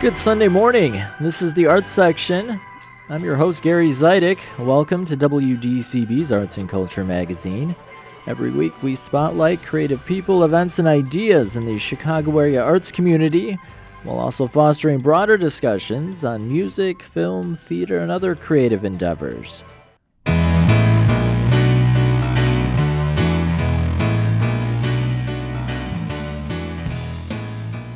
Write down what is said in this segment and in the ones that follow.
Good Sunday morning. This is the Arts section. I'm your host, Gary Zidek. Welcome to WDCB's Arts and Culture magazine. Every week, we spotlight creative people, events, and ideas in the Chicago area arts community, while also fostering broader discussions on music, film, theater, and other creative endeavors.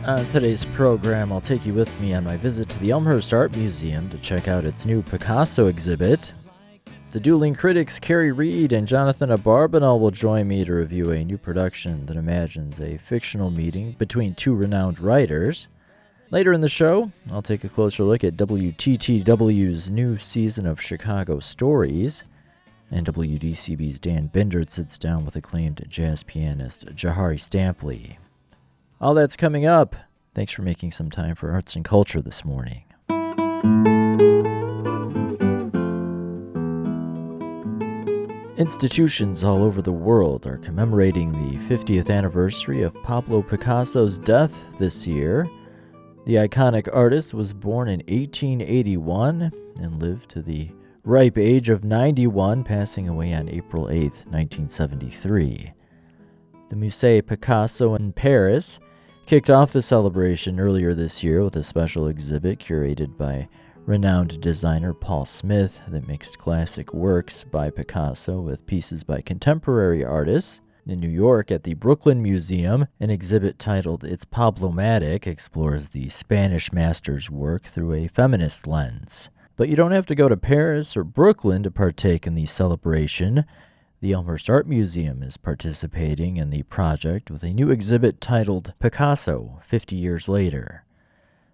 On today's program, I'll take you with me on my visit to the Elmhurst Art Museum to check out its new Picasso exhibit. The dueling critics Kerry Reid and Jonathan Abarbanel will join me to review a new production that imagines a fictional meeting between two renowned writers. Later in the show, I'll take a closer look at WTTW's new season of Chicago Stories, and WDCB's Dan Bindert sits down with acclaimed jazz pianist Jahari Stampley. All that's coming up. Thanks for making some time for arts and culture this morning. Institutions all over the world are commemorating the 50th anniversary of Pablo Picasso's death this year. The iconic artist was born in 1881 and lived to the ripe age of 91, passing away on April 8, 1973. The Musée Picasso in Paris kicked off the celebration earlier this year with a special exhibit curated by renowned designer Paul Smith that mixed classic works by Picasso with pieces by contemporary artists. In New York at the Brooklyn Museum, an exhibit titled It's Pablomatic explores the Spanish master's work through a feminist lens. But you don't have to go to Paris or Brooklyn to partake in the celebration. The Elmhurst Art Museum is participating in the project with a new exhibit titled Picasso 50 Years Later.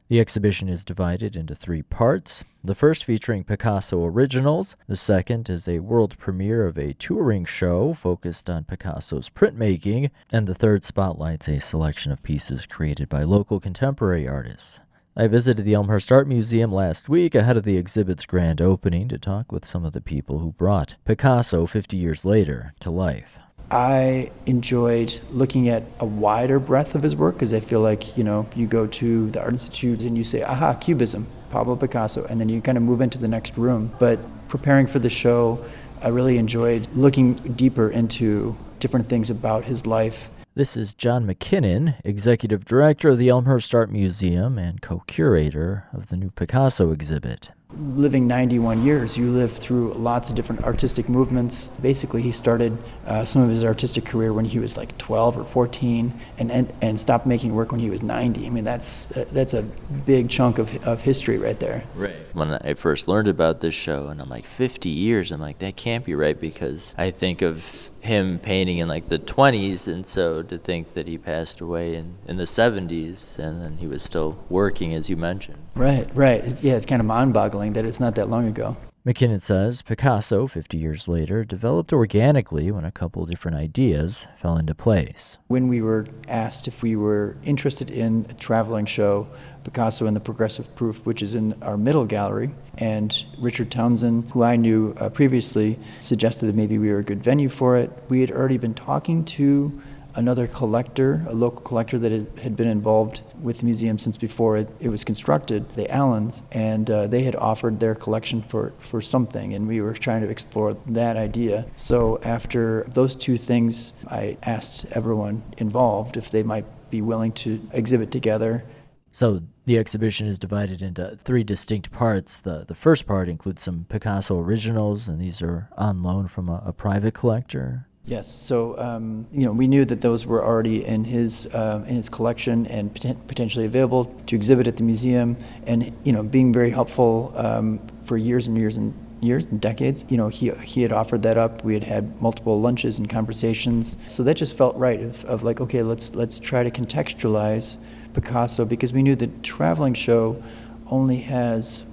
The exhibition is divided into three parts. The first featuring Picasso originals, the second is a world premiere of a touring show focused on Picasso's printmaking, and the third spotlights a selection of pieces created by local contemporary artists. I visited the Elmhurst Art Museum last week ahead of the exhibit's grand opening to talk with some of the people who brought Picasso 50 years later to life. I enjoyed looking at a wider breadth of his work because I feel like, you know, you go to the Art Institute and you say, aha, Cubism, Pablo Picasso, and then you kind of move into the next room. But preparing for the show, I really enjoyed looking deeper into different things about his life this is John McKinnon, Executive Director of the Elmhurst Art Museum and co curator of the new Picasso exhibit living 91 years, you live through lots of different artistic movements. Basically, he started uh, some of his artistic career when he was like 12 or 14 and, and, and stopped making work when he was 90. I mean, that's, uh, that's a big chunk of, of history right there. Right. When I first learned about this show, and I'm like, 50 years, I'm like, that can't be right because I think of him painting in like the 20s and so to think that he passed away in, in the 70s and then he was still working as you mentioned. Right right. It's, yeah it's kind of mind-boggling that it's not that long ago. McKinnon says Picasso, 50 years later, developed organically when a couple different ideas fell into place. When we were asked if we were interested in a traveling show, Picasso and the Progressive Proof, which is in our middle gallery, and Richard Townsend, who I knew uh, previously, suggested that maybe we were a good venue for it. We had already been talking to another collector, a local collector that had been involved with the museum since before it, it was constructed, the Allens, and uh, they had offered their collection for, for something, and we were trying to explore that idea. So after those two things, I asked everyone involved if they might be willing to exhibit together. So the exhibition is divided into three distinct parts. The the first part includes some Picasso originals, and these are on loan from a, a private collector. Yes. So um, you know, we knew that those were already in his uh, in his collection and poten- potentially available to exhibit at the museum, and you know, being very helpful um, for years and years and years and decades. You know, he he had offered that up. We had had multiple lunches and conversations. So that just felt right. Of, of like, okay, let's let's try to contextualize Picasso because we knew the traveling show only has,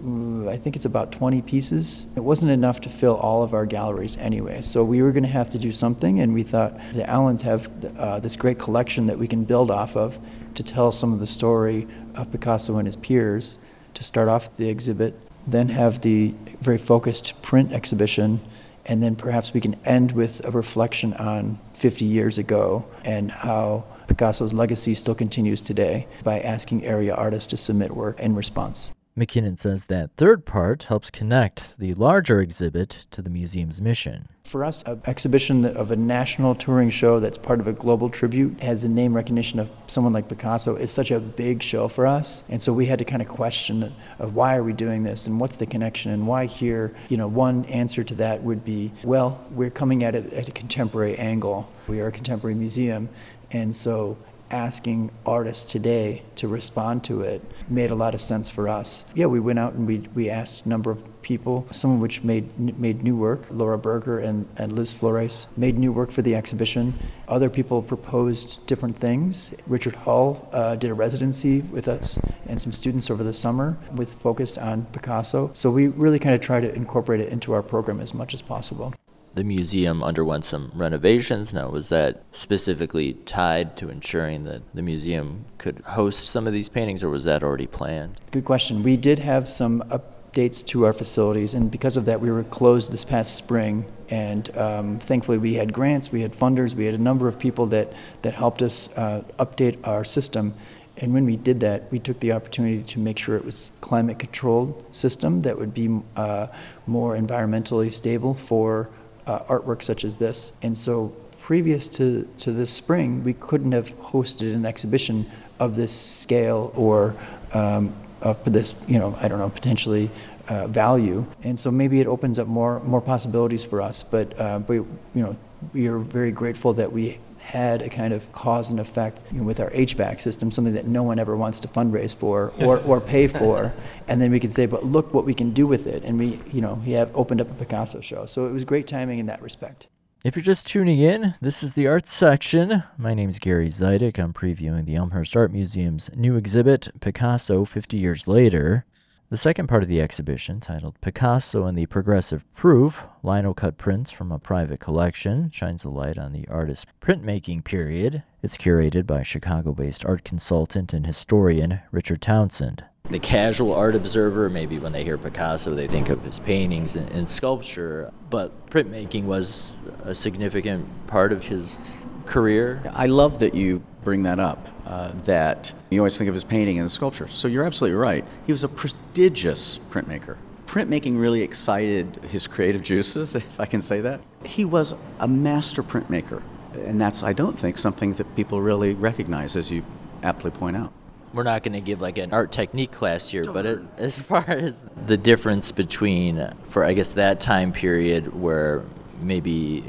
I think it's about 20 pieces. It wasn't enough to fill all of our galleries anyway. So we were going to have to do something, and we thought the Allens have uh, this great collection that we can build off of to tell some of the story of Picasso and his peers to start off the exhibit, then have the very focused print exhibition, and then perhaps we can end with a reflection on 50 years ago and how Picasso's legacy still continues today by asking area artists to submit work in response. McKinnon says that third part helps connect the larger exhibit to the museum's mission. For us, an exhibition of a national touring show that's part of a global tribute has the name recognition of someone like Picasso is such a big show for us. And so we had to kind of question of why are we doing this and what's the connection and why here? You know, one answer to that would be, well, we're coming at it at a contemporary angle. We are a contemporary museum. And so asking artists today to respond to it made a lot of sense for us. Yeah, we went out and we, we asked a number of people, some of which made made new work. Laura Berger and, and Liz Flores made new work for the exhibition. Other people proposed different things. Richard Hull uh, did a residency with us and some students over the summer with focus on Picasso. So we really kind of try to incorporate it into our program as much as possible the museum underwent some renovations. Now, was that specifically tied to ensuring that the museum could host some of these paintings, or was that already planned? Good question. We did have some updates to our facilities, and because of that, we were closed this past spring. And um, thankfully, we had grants, we had funders, we had a number of people that, that helped us uh, update our system. And when we did that, we took the opportunity to make sure it was climate controlled system that would be uh, more environmentally stable for uh, artwork such as this. And so previous to, to this spring, we couldn't have hosted an exhibition of this scale or um, of this, you know, I don't know, potentially uh, value. And so maybe it opens up more more possibilities for us. But uh, but you know, we are very grateful that we had a kind of cause and effect you know, with our HVAC system, something that no one ever wants to fundraise for or, or pay for. and then we could say, but look what we can do with it. And we, you know, we have opened up a Picasso show. So it was great timing in that respect. If you're just tuning in, this is the arts section. My name is Gary Zidek. I'm previewing the Elmhurst Art Museum's new exhibit, Picasso 50 Years Later. The second part of the exhibition, titled Picasso and the Progressive Proof Lino Cut Prints from a Private Collection, shines a light on the artist's printmaking period. It's curated by Chicago based art consultant and historian Richard Townsend. The casual art observer, maybe when they hear Picasso, they think of his paintings and, and sculpture, but printmaking was a significant part of his career. I love that you bring that up, uh, that you always think of his painting and sculpture. So you're absolutely right. He was a prodigious printmaker. Printmaking really excited his creative juices, if I can say that. He was a master printmaker, and that's, I don't think, something that people really recognize, as you aptly point out we're not going to give like an art technique class here, but it, as far as the difference between, for I guess that time period where maybe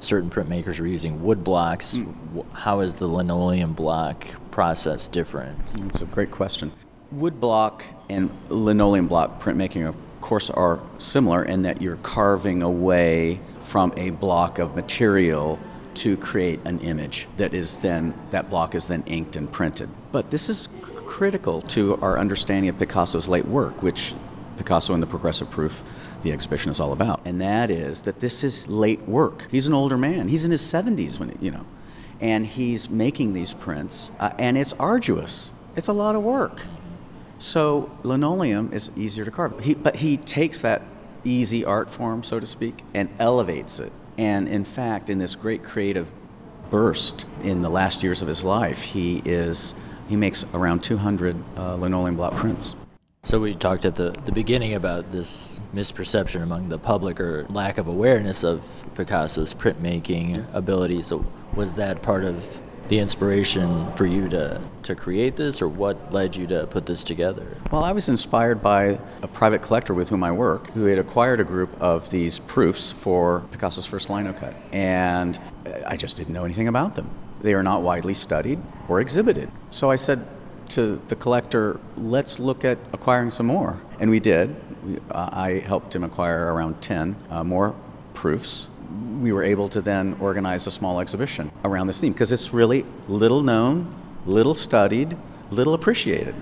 certain printmakers were using wood blocks. Mm. How is the linoleum block process different? That's a great question. Wood block and linoleum block printmaking, of course, are similar in that you're carving away from a block of material to create an image that is then that block is then inked and printed. But this is critical to our understanding of Picasso's late work, which Picasso and the Progressive Proof the exhibition is all about. And that is that this is late work. He's an older man. He's in his 70s when, you know, and he's making these prints, uh, and it's arduous. It's a lot of work. So linoleum is easier to carve. He, but he takes that easy art form, so to speak, and elevates it. And in fact, in this great creative burst in the last years of his life, he is he makes around 200 uh, linoleum block prints. So we talked at the, the beginning about this misperception among the public or lack of awareness of Picasso's printmaking abilities. So was that part of the inspiration for you to, to create this, or what led you to put this together? Well, I was inspired by a private collector with whom I work who had acquired a group of these proofs for Picasso's first lino cut, and I just didn't know anything about them. They are not widely studied or exhibited. So I said, to the collector, let's look at acquiring some more. And we did. Uh, I helped him acquire around 10 uh, more proofs. We were able to then organize a small exhibition around this theme because it's really little known, little studied, little appreciated.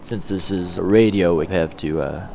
Since this is radio, we have to uh,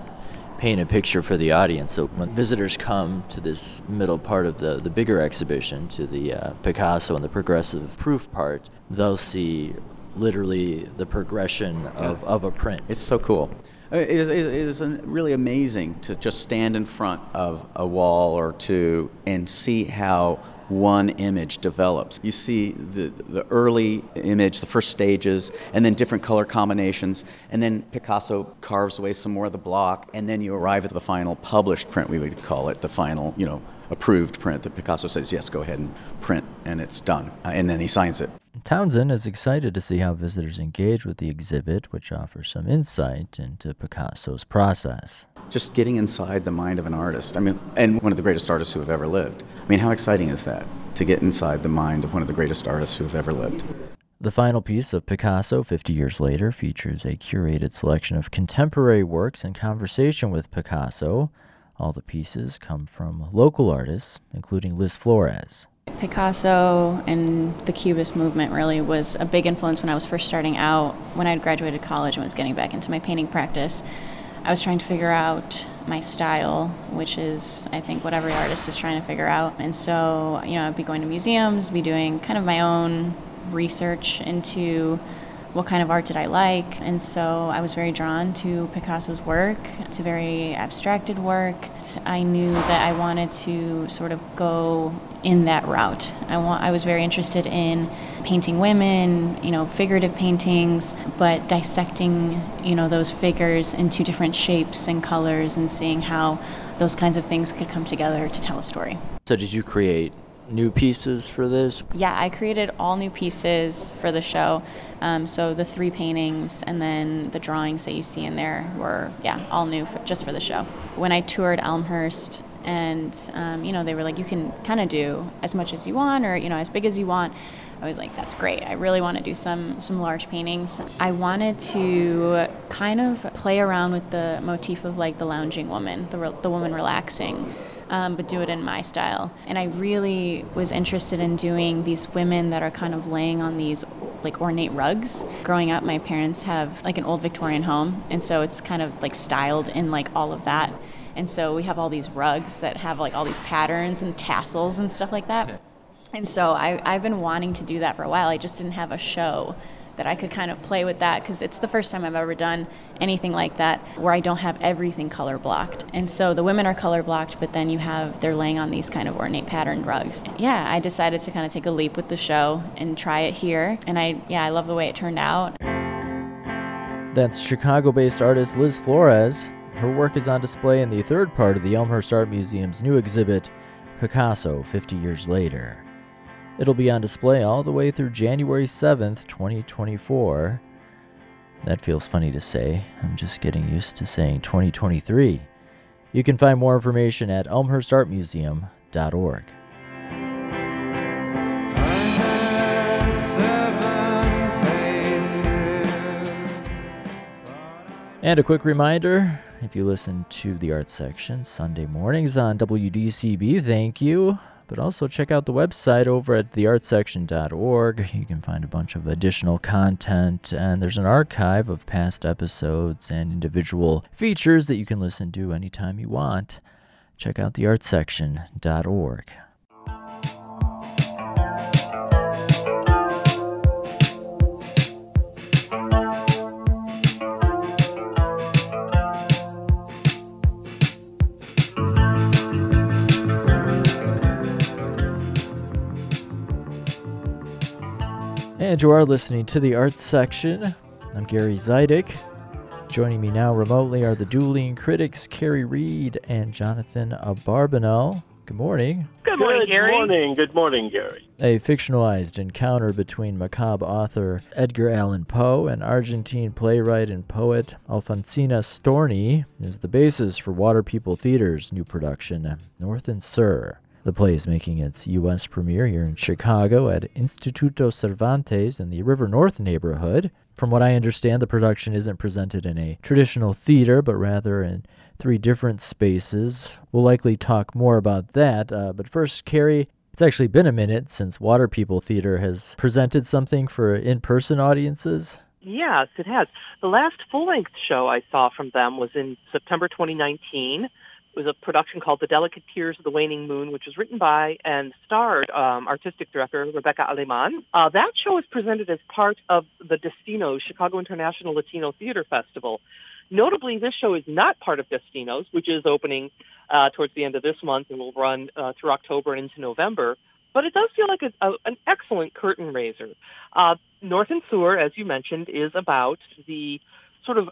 paint a picture for the audience. So when visitors come to this middle part of the, the bigger exhibition, to the uh, Picasso and the progressive proof part, they'll see literally the progression of, of a print. It's so cool. It is, it is really amazing to just stand in front of a wall or two and see how one image develops. You see the, the early image, the first stages, and then different color combinations, and then Picasso carves away some more of the block, and then you arrive at the final published print, we would call it, the final, you know, approved print that Picasso says, yes, go ahead and print, and it's done. Uh, and then he signs it. Townsend is excited to see how visitors engage with the exhibit, which offers some insight into Picasso's process. Just getting inside the mind of an artist. I mean, and one of the greatest artists who have ever lived. I mean, how exciting is that to get inside the mind of one of the greatest artists who have ever lived? The final piece of Picasso, 50 years later, features a curated selection of contemporary works in conversation with Picasso. All the pieces come from local artists, including Liz Flores. Picasso and the Cubist movement really was a big influence when I was first starting out. When I had graduated college and was getting back into my painting practice, I was trying to figure out my style, which is, I think, what every artist is trying to figure out. And so, you know, I'd be going to museums, be doing kind of my own research into what kind of art did I like. And so I was very drawn to Picasso's work. It's a very abstracted work. I knew that I wanted to sort of go in that route. I I was very interested in painting women, you know, figurative paintings, but dissecting, you know, those figures into different shapes and colors and seeing how those kinds of things could come together to tell a story. So did you create new pieces for this? Yeah, I created all new pieces for the show. Um, so the three paintings and then the drawings that you see in there were, yeah, all new for, just for the show. When I toured Elmhurst, and um, you know they were like, you can kind of do as much as you want, or you know as big as you want. I was like, that's great. I really want to do some some large paintings. I wanted to kind of play around with the motif of like the lounging woman, the re- the woman relaxing um, but do it in my style. And I really was interested in doing these women that are kind of laying on these like ornate rugs. Growing up, my parents have like an old Victorian home, and so it's kind of like styled in like all of that. And so we have all these rugs that have like all these patterns and tassels and stuff like that. And so I, I've been wanting to do that for a while. I just didn't have a show that I could kind of play with that because it's the first time I've ever done anything like that where I don't have everything color blocked. And so the women are color blocked, but then you have they're laying on these kind of ornate patterned rugs. Yeah, I decided to kind of take a leap with the show and try it here. And I yeah, I love the way it turned out. That's Chicago-based artist Liz Flores. Her work is on display in the third part of the Elmhurst Art Museum's new exhibit, Picasso 50 Years Later. It'll be on display all the way through January 7th, 2024. That feels funny to say. I'm just getting used to saying 2023. You can find more information at elmhurstartmuseum.org. And a quick reminder if you listen to the art section Sunday mornings on WDCB, thank you. But also check out the website over at theartsection.org. You can find a bunch of additional content, and there's an archive of past episodes and individual features that you can listen to anytime you want. Check out theartsection.org. And you are listening to the Arts Section. I'm Gary Zidek. Joining me now remotely are the dueling critics Kerry Reid and Jonathan Abarbanel. Good morning. Good morning, Good Gary. morning. Good morning, Gary. A fictionalized encounter between macabre author Edgar Allan Poe and Argentine playwright and poet Alfonsina Storni is the basis for Water People Theater's new production, North and Sur. The play is making its U.S. premiere here in Chicago at Instituto Cervantes in the River North neighborhood. From what I understand, the production isn't presented in a traditional theater, but rather in three different spaces. We'll likely talk more about that. Uh, but first, Kerry, it's actually been a minute since Water People Theater has presented something for in person audiences. Yes, it has. The last full length show I saw from them was in September 2019. It was a production called The Delicate Tears of the Waning Moon, which was written by and starred um, artistic director Rebecca Aleman. Uh, that show is presented as part of the Destino Chicago International Latino Theater Festival. Notably, this show is not part of Destinos, which is opening uh, towards the end of this month and will run uh, through October and into November. but it does feel like a, a, an excellent curtain raiser. Uh, North and Sur, as you mentioned, is about the sort of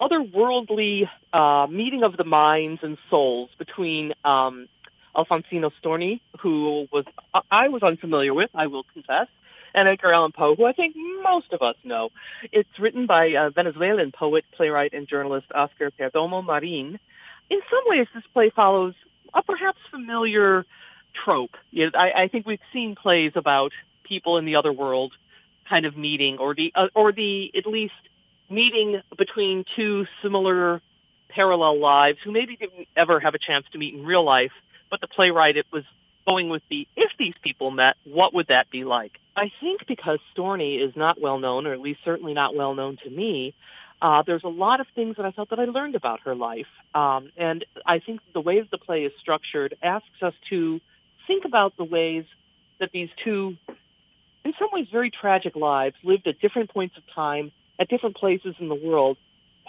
otherworldly uh, meeting of the minds and souls between um, Alfonsina Storni, who was I was unfamiliar with, I will confess, and Edgar Allan Poe, who I think most of us know. It's written by uh, Venezuelan poet, playwright, and journalist Oscar Perdomo Marin. In some ways, this play follows a perhaps familiar trope. I, I think we've seen plays about people in the other world kind of meeting, or the uh, or the at least meeting between two similar parallel lives who maybe didn't ever have a chance to meet in real life, but the playwright it was going with the if these people met, what would that be like? I think because Storni is not well known, or at least certainly not well known to me, uh, there's a lot of things that I felt that I learned about her life. Um, and I think the way the play is structured asks us to think about the ways that these two, in some ways very tragic lives, lived at different points of time, at different places in the world,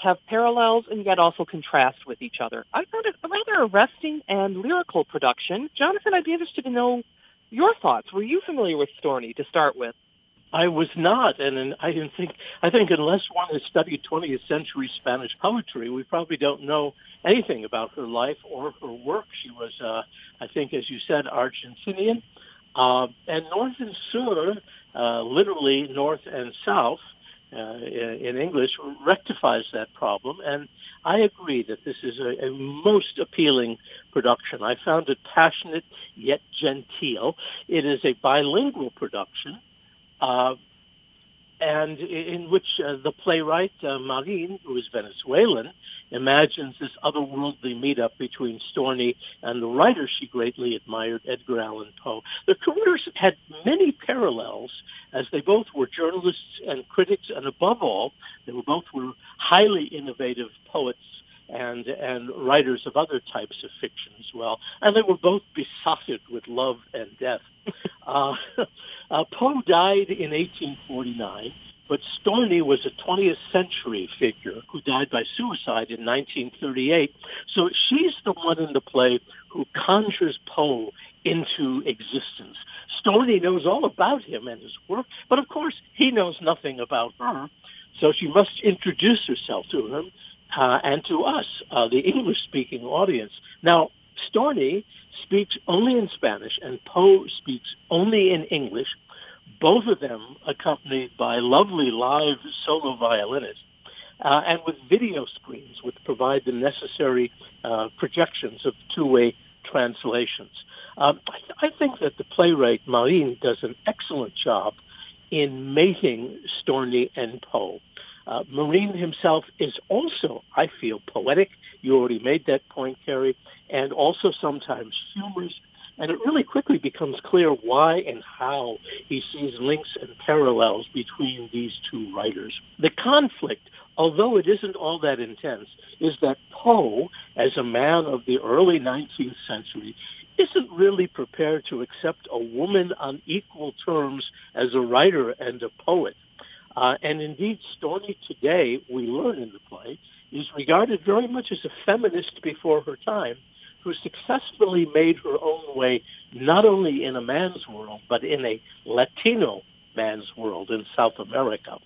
have parallels and yet also contrast with each other. I found it a rather arresting and lyrical production. Jonathan, I'd be interested to know your thoughts. Were you familiar with Storni to start with? I was not, and I didn't think. I think unless one has studied 20th century Spanish poetry, we probably don't know anything about her life or her work. She was, uh, I think, as you said, Argentinian, uh, and North and Sur, uh, literally north and south, uh, in English rectifies that problem. And I agree that this is a, a, most appealing production. I found it passionate yet genteel. It is a bilingual production. Uh, and in which uh, the playwright uh, Marin, who is Venezuelan, imagines this otherworldly meetup between Storni and the writer she greatly admired, Edgar Allan Poe. Their careers had many parallels, as they both were journalists and critics, and above all, they were both were highly innovative poets and and writers of other types of fiction as well. And they were both besotted with love and death. uh, uh, Poe died in 1849, but Storni was a 20th century figure who died by suicide in 1938. So she's the one in the play who conjures Poe into existence. Storni knows all about him and his work, but of course he knows nothing about her. So she must introduce herself to him uh, and to us, uh, the English speaking audience. Now, Storni speaks only in Spanish and Poe speaks only in English, both of them accompanied by lovely live solo violinists. Uh, and with video screens, which provide the necessary uh, projections of two-way translations. Um, I, th- I, think that the playwright Marin does an excellent job in mating Storni and Poe. Uh, Marin himself is also, I feel, poetic. You already made that point, Kerry, and also sometimes humorous. And it really quickly becomes clear why and how he sees links and parallels between these two writers. The conflict, although it isn't all that intense, is that Poe, as a man of the early 19th century, isn't really prepared to accept a woman on equal terms as a writer and a poet. Uh, and indeed, Storni today, we learn in the play, is regarded very much as a feminist before her time who successfully made her own way not only in a man's world, but in a Latino man's world in South America.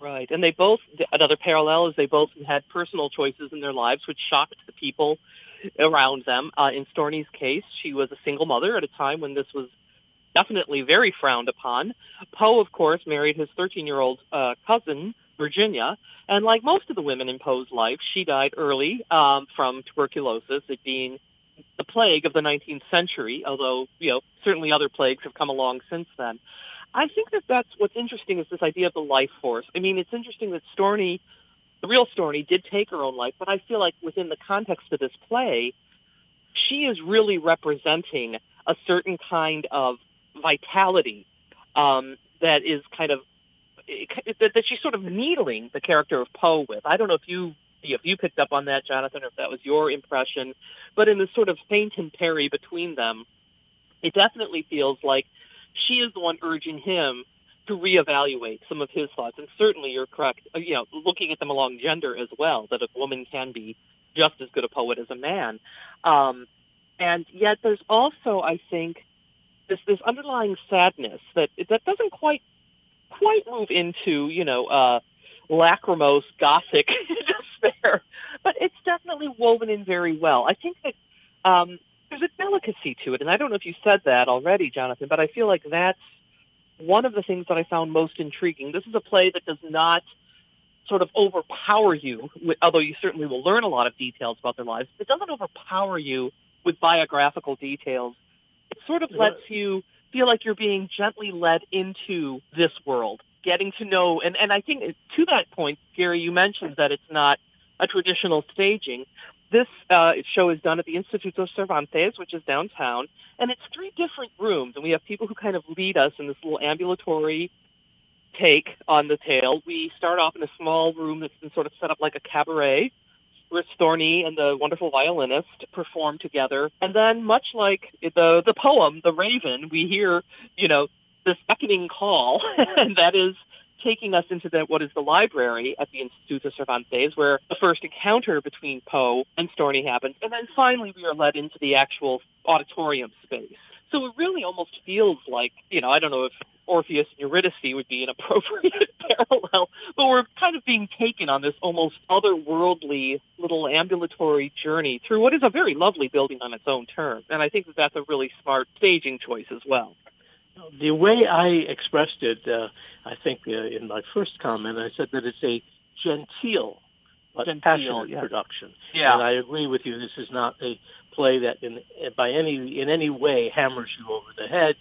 Right. And they both, another parallel is they both had personal choices in their lives which shocked the people around them. Uh, in Storni's case, she was a single mother at a time when this was definitely very frowned upon. Poe, of course, married his 13 year old uh, cousin, Virginia, and like most of the women in Poe's life, she died early um, from tuberculosis, it being the plague of the 19th century, although, you know, certainly other plagues have come along since then. I think that that's what's interesting is this idea of the life force. I mean, it's interesting that Storni, the real Storni, did take her own life, but I feel like within the context of this play, she is really representing a certain kind of vitality um, that is kind of that, that she's sort of needling the character of Poe with. I don't know if you if you picked up on that, Jonathan, or if that was your impression, but in the sort of feint and parry between them, it definitely feels like she is the one urging him to reevaluate some of his thoughts. And certainly, you're correct. Uh, you know, looking at them along gender as well, that a woman can be just as good a poet as a man. Um, and yet, there's also, I think, this this underlying sadness that that doesn't quite quite move into you know uh, lachrymose gothic despair, but it's definitely woven in very well. I think that um, there's a delicacy to it, and I don't know if you said that already, Jonathan, but I feel like that's one of the things that I found most intriguing. This is a play that does not sort of overpower you, although you certainly will learn a lot of details about their lives. It doesn't overpower you with biographical details. It sort of lets you feel like you're being gently led into this world, getting to know. And, and I think to that point, Gary, you mentioned that it's not a traditional staging. This uh, show is done at the Instituto Cervantes, which is downtown, and it's three different rooms. And we have people who kind of lead us in this little ambulatory take on the tale. We start off in a small room that's been sort of set up like a cabaret where Storni and the wonderful violinist perform together. And then, much like the the poem, The Raven, we hear, you know, this beckoning call, and that is taking us into the, what is the library at the Instituto Cervantes, where the first encounter between Poe and Storni happens. And then finally, we are led into the actual auditorium space. So it really almost feels like, you know, I don't know if Orpheus and Eurydice would be an appropriate parallel, but we're kind of being taken on this almost otherworldly little ambulatory journey through what is a very lovely building on its own terms. And I think that that's a really smart staging choice as well. The way I expressed it, uh, I think uh, in my first comment, I said that it's a genteel but genteel, passionate yeah. production. Yeah. And I agree with you. This is not a play that in by any in any way hammers you over the head.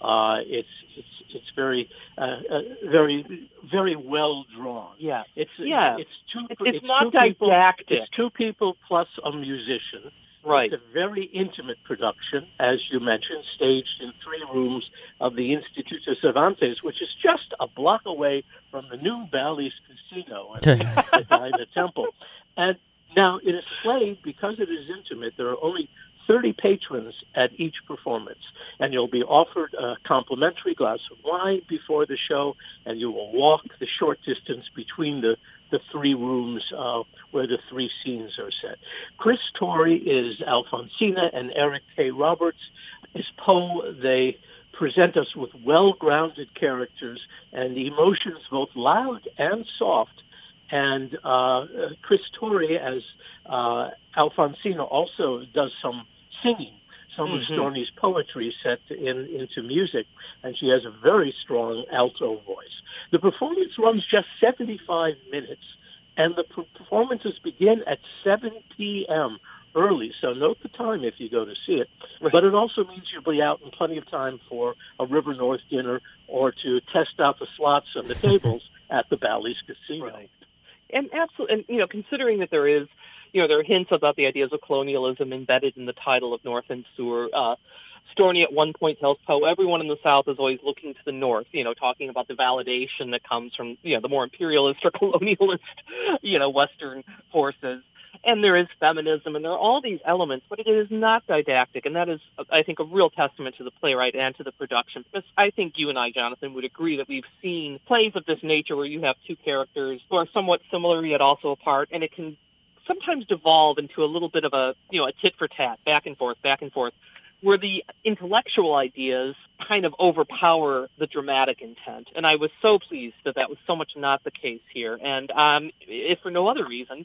Uh, it's it's it's very uh, uh, very very well drawn. Yeah, it's yeah. It's two. It's, it's, it's not too didactic. People, it's two people plus a musician. Right. It's a very intimate production, as you mentioned, staged in three rooms of the Instituto Cervantes, which is just a block away from the new Bally's Casino and the Temple. And now it is played because it is intimate. There are only 30 patrons at each performance, and you'll be offered a complimentary glass of wine before the show, and you will walk the short distance between the, the three rooms uh, where the three scenes are set. Chris Torrey is Alfonsina, and Eric K. Roberts is Poe. They present us with well grounded characters and emotions both loud and soft. And uh, Chris Torrey, as uh, Alfonsina, also does some singing some mm-hmm. of Storni's poetry set in, into music, and she has a very strong alto voice. The performance runs just 75 minutes, and the performances begin at 7 p.m. early, so note the time if you go to see it. Right. But it also means you'll be out in plenty of time for a River North dinner or to test out the slots and the tables at the Bally's Casino. Right. And absolutely, and you know, considering that there is you know, there are hints about the ideas of colonialism embedded in the title of North and Sur. Uh, Storni at one point tells Poe, everyone in the South is always looking to the North, you know, talking about the validation that comes from, you know, the more imperialist or colonialist, you know, Western forces. And there is feminism and there are all these elements, but it is not didactic. And that is, I think, a real testament to the playwright and to the production. Because I think you and I, Jonathan, would agree that we've seen plays of this nature where you have two characters who are somewhat similar yet also apart, and it can sometimes devolve into a little bit of a you know a tit for tat, back and forth, back and forth, where the intellectual ideas kind of overpower the dramatic intent. And I was so pleased that that was so much not the case here. And um, if for no other reason,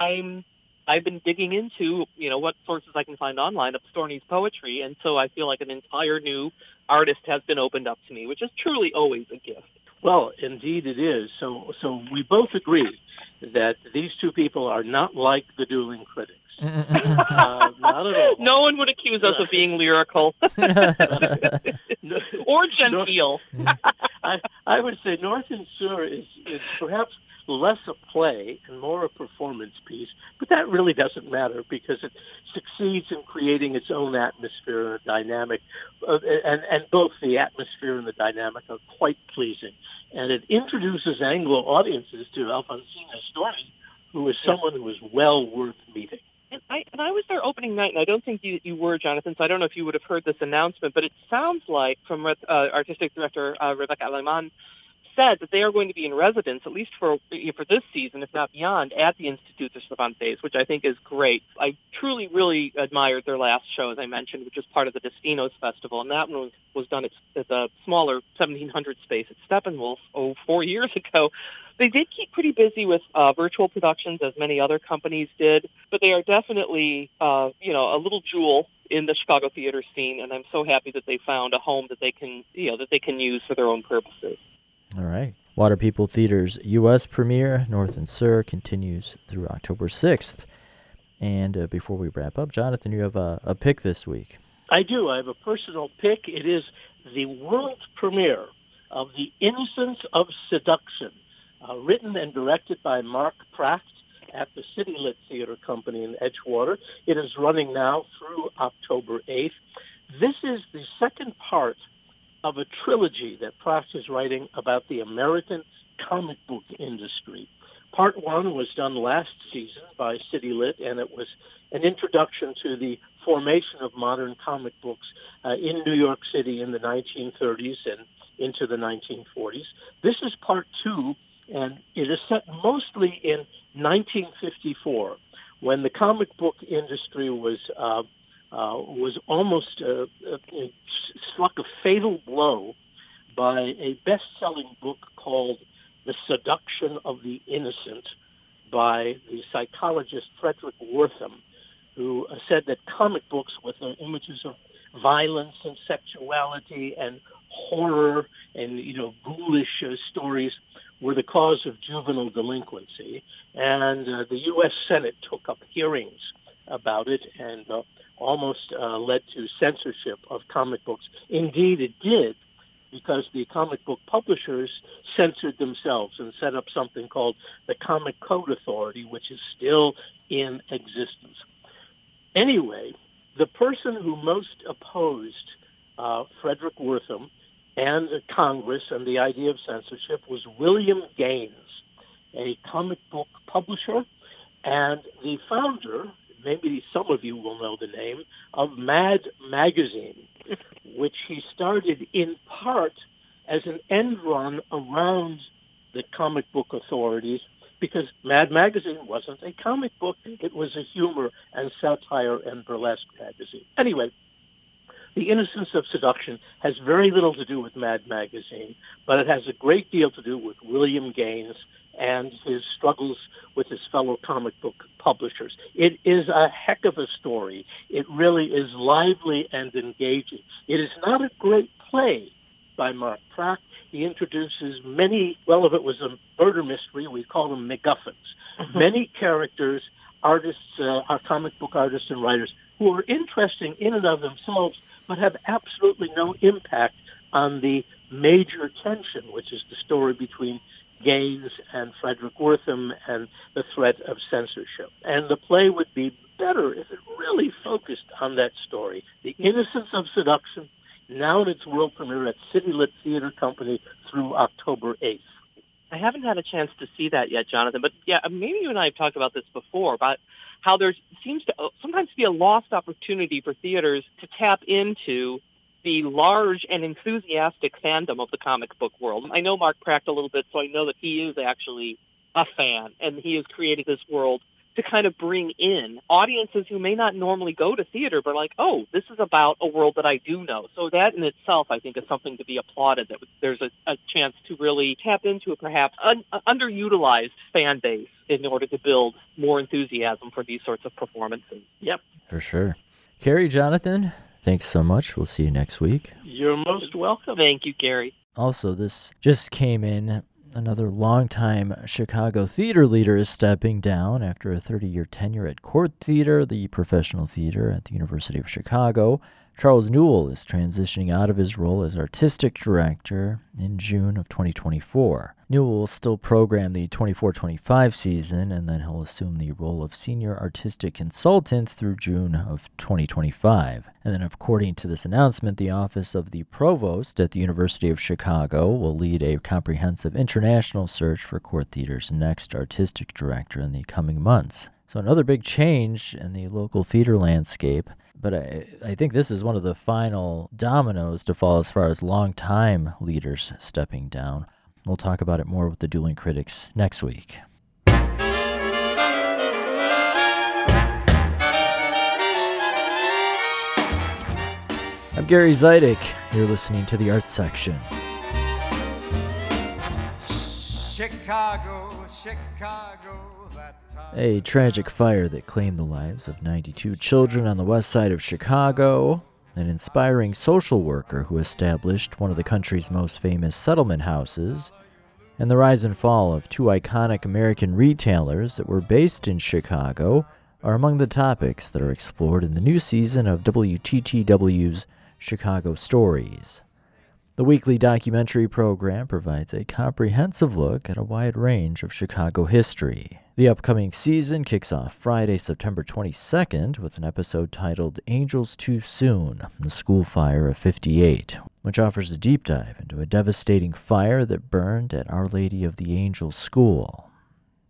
I'm I've been digging into you know what sources I can find online of Storni's poetry, and so I feel like an entire new artist has been opened up to me, which is truly always a gift. Well, indeed it is. So so we both agree that these two people are not like the dueling critics. Uh, not at all. No one would accuse us of being lyrical or genteel. I, I would say North and Sur is, is perhaps less a play and more a performance piece, but that really doesn't matter because it succeeds in creating its own atmosphere and dynamic, uh, and, and both the atmosphere and the dynamic are quite pleasing. And it introduces Anglo audiences to Alfonsina's story, who is someone who is well worth I and I was there opening night, and I don't think you you were, Jonathan. So I don't know if you would have heard this announcement, but it sounds like from uh, artistic director uh, Rebecca Aleman said that they are going to be in residence at least for for this season, if not beyond, at the Instituto Cervantes, which I think is great. I truly, really admired their last show, as I mentioned, which was part of the Destinos Festival, and that one was, was done at, at the smaller 1700 space at Steppenwolf oh four years ago. They did keep pretty busy with uh, virtual productions, as many other companies did, but they are definitely, uh, you know, a little jewel in the Chicago theater scene, and I'm so happy that they found a home that they can, you know, that they can use for their own purposes. All right. Water People Theater's U.S. premiere, North and Sur, continues through October 6th. And uh, before we wrap up, Jonathan, you have a, a pick this week. I do. I have a personal pick. It is the world premiere of The Innocence of Seduction, uh, written and directed by Mark Pracht at the City Lit Theater Company in Edgewater. It is running now through October 8th. This is the second part of a trilogy that Pracht is writing about the American comic book industry. Part one was done last season by City Lit, and it was an introduction to the formation of modern comic books uh, in New York City in the 1930s and into the 1940s. This is part two, set mostly in 1954, when the comic book industry was uh, uh, was almost uh, uh, struck a fatal blow by a best-selling book called "The Seduction of the Innocent" by the psychologist Fredric Wertham, who uh, said that comic books with uh, images of violence and sexuality and horror and you know ghoulish stories were the cause of juvenile delinquency, and uh, the U.S. Senate took up hearings about it and uh, almost uh, led to censorship of comic books. Indeed, it did, because the comic book publishers censored themselves and set up something called the Comic Code Authority, which is still in existence. Anyway, the person who most opposed uh, Fredric Wertham and Congress and the idea of censorship was William Gaines, a comic book publisher and the founder, maybe some of you will know the name, of Mad Magazine, which he started in part as an end run around the comic book authorities because Mad Magazine wasn't a comic book, it was a humor and satire and burlesque magazine. Anyway, the Innocence of Seduction has very little to do with Mad Magazine, but it has a great deal to do with William Gaines and his struggles with his fellow comic book publishers. It is a heck of a story. It really is lively and engaging. It is not a great play by Mark Pracht. He introduces many, well, if it was a murder mystery, we call them MacGuffins. Many characters, artists, uh, our comic book artists and writers, who are interesting in and of themselves, but have absolutely no impact on the major tension, which is the story between Gaines and Fredric Wertham and the threat of censorship. And the play would be better if it really focused on that story. The Innocence of Seduction, now in its world premiere at City Lit Theater Company through October 8th. I haven't had a chance to see that yet, Jonathan, but yeah, maybe you and I have talked about this before about how there seems to sometimes be a lost opportunity for theaters to tap into the large and enthusiastic fandom of the comic book world. I know Mark Pracht a little bit, so I know that he is actually a fan, and he has created this world to kind of bring in audiences who may not normally go to theater, but like, oh, this is about a world that I do know. So that in itself, I think, is something to be applauded. That there's a, a chance to really tap into a perhaps un, underutilized fan base in order to build more enthusiasm for these sorts of performances. Yep, for sure. Kerry, Jonathan, thanks so much. We'll see you next week. You're most welcome. Thank you, Gary. Also, this just came in Another longtime Chicago theater leader is stepping down after a 30 year tenure at Court Theater, the professional theater at the University of Chicago. Charles Newell is transitioning out of his role as artistic director in June of 2024. Newell will still program the 24 25 season, and then he'll assume the role of senior artistic consultant through June of 2025. And then, according to this announcement, the office of the provost at the University of Chicago will lead a comprehensive international search for Court Theater's next artistic director in the coming months. So, another big change in the local theater landscape but I, I think this is one of the final dominoes to fall as far as long-time leaders stepping down. We'll talk about it more with the dueling critics next week. I'm Gary Zidek. You're listening to the Arts Section. Chicago, Chicago. A tragic fire that claimed the lives of 92 children on the west side of Chicago. An inspiring social worker who established one of the country's most famous settlement houses. And the rise and fall of two iconic American retailers that were based in Chicago are among the topics that are explored in the new season of WTTW's Chicago Stories. The weekly documentary program provides a comprehensive look at a wide range of Chicago history. The upcoming season kicks off Friday, September 22nd, with an episode titled Angels Too Soon The School Fire of 58, which offers a deep dive into a devastating fire that burned at Our Lady of the Angels School.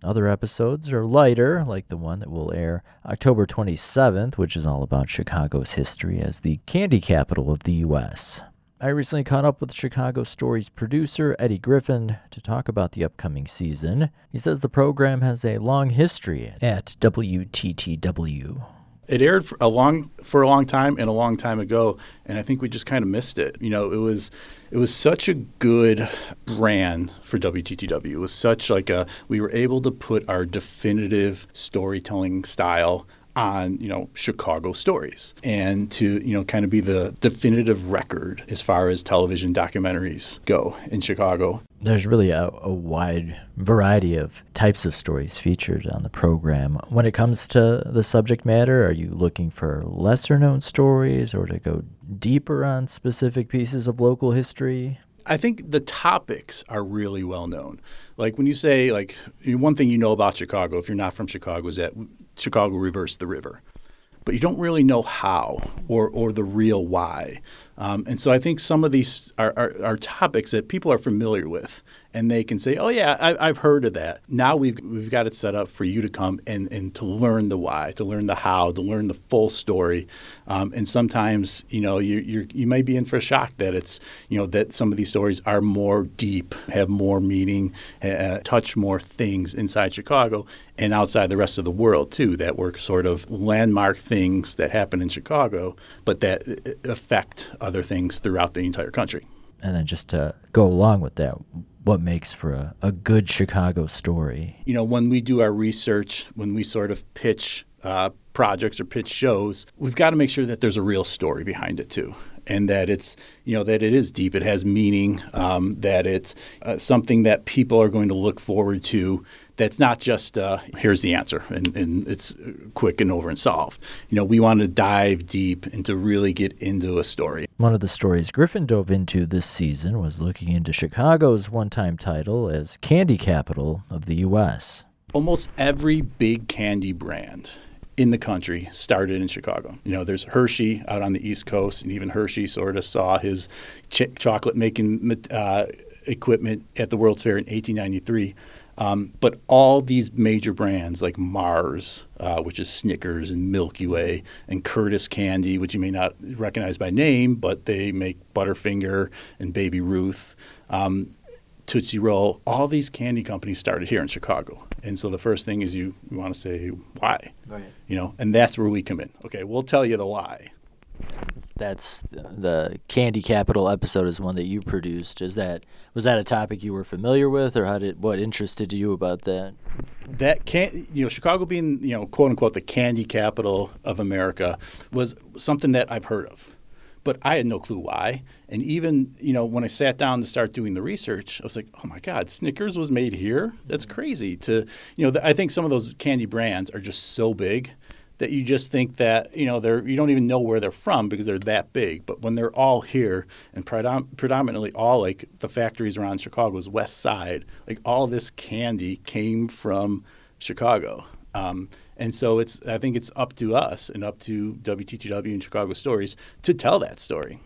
Other episodes are lighter, like the one that will air October 27th, which is all about Chicago's history as the candy capital of the U.S. I recently caught up with Chicago Stories producer Eddie Griffin to talk about the upcoming season. He says the program has a long history at WTTW. It aired for a long for a long time and a long time ago, and I think we just kind of missed it. You know, it was it was such a good brand for WTTW. It was such like a we were able to put our definitive storytelling style on you know Chicago stories and to you know kind of be the definitive record as far as television documentaries go in Chicago. There's really a, a wide variety of types of stories featured on the program. When it comes to the subject matter, are you looking for lesser known stories or to go deeper on specific pieces of local history? I think the topics are really well known. Like when you say like one thing you know about Chicago, if you're not from Chicago, is that Chicago reversed the river, but you don't really know how or or the real why. Um, and so I think some of these are, are, are, topics that people are familiar with, and they can say, "Oh yeah, I, have heard of that." Now we've we've got it set up for you to come and, and to learn the why, to learn the how, to learn the full story. Um, and sometimes, you know, you you you may be in for a shock that it's you know that some of these stories are more deep, have more meaning, uh, touch more things inside Chicago and outside the rest of the world too. That were sort of landmark things that happen in Chicago, but that uh, affect other things throughout the entire country. And then just to go along with that, what makes for a, a good Chicago story? You know, when we do our research, when we sort of pitch uh, projects or pitch shows, we've got to make sure that there's a real story behind it too, and that it's you know that it is deep, it has meaning, um, that it's uh, something that people are going to look forward to that's not just uh, here's the answer and, and, it's quick and over and solved. You know, we want to dive deep and to really get into a story. One of the stories Griffin dove into this season was looking into Chicago's one time title as candy capital of the U.S. Almost every big candy brand in the country started in Chicago. You know, there's Hershey out on the East Coast, and even Hershey sort of saw his ch- chocolate making uh, equipment at the World's Fair in 1893. Um, but all these major brands like Mars, uh, which is Snickers and Milky Way, and Curtiss Candy, which you may not recognize by name, but they make Butterfinger and Baby Ruth, um, Tootsie Roll. All these candy companies started here in Chicago. And so the first thing is you, you want to say why, right. you know, and that's where we come in. Okay, we'll tell you the why that's the candy capital episode is one that you produced. Is that was that a topic you were familiar with or how did what interested you about that? That can you know chicago being you know quote unquote the candy capital of america was something that i've heard of but i had no clue why. And even you know when i sat down to start doing the research i was like oh my god snickers was made here? That's mm-hmm. crazy to you know i think some of those candy brands are just so big that you just think that you know they're you don't even know where they're from because they're that big. But when they're all here and predom- predominantly all like the factories around Chicago's west side, like all this candy came from Chicago. Um, and so it's I think it's up to us and up to WTTW and Chicago Stories to tell that story.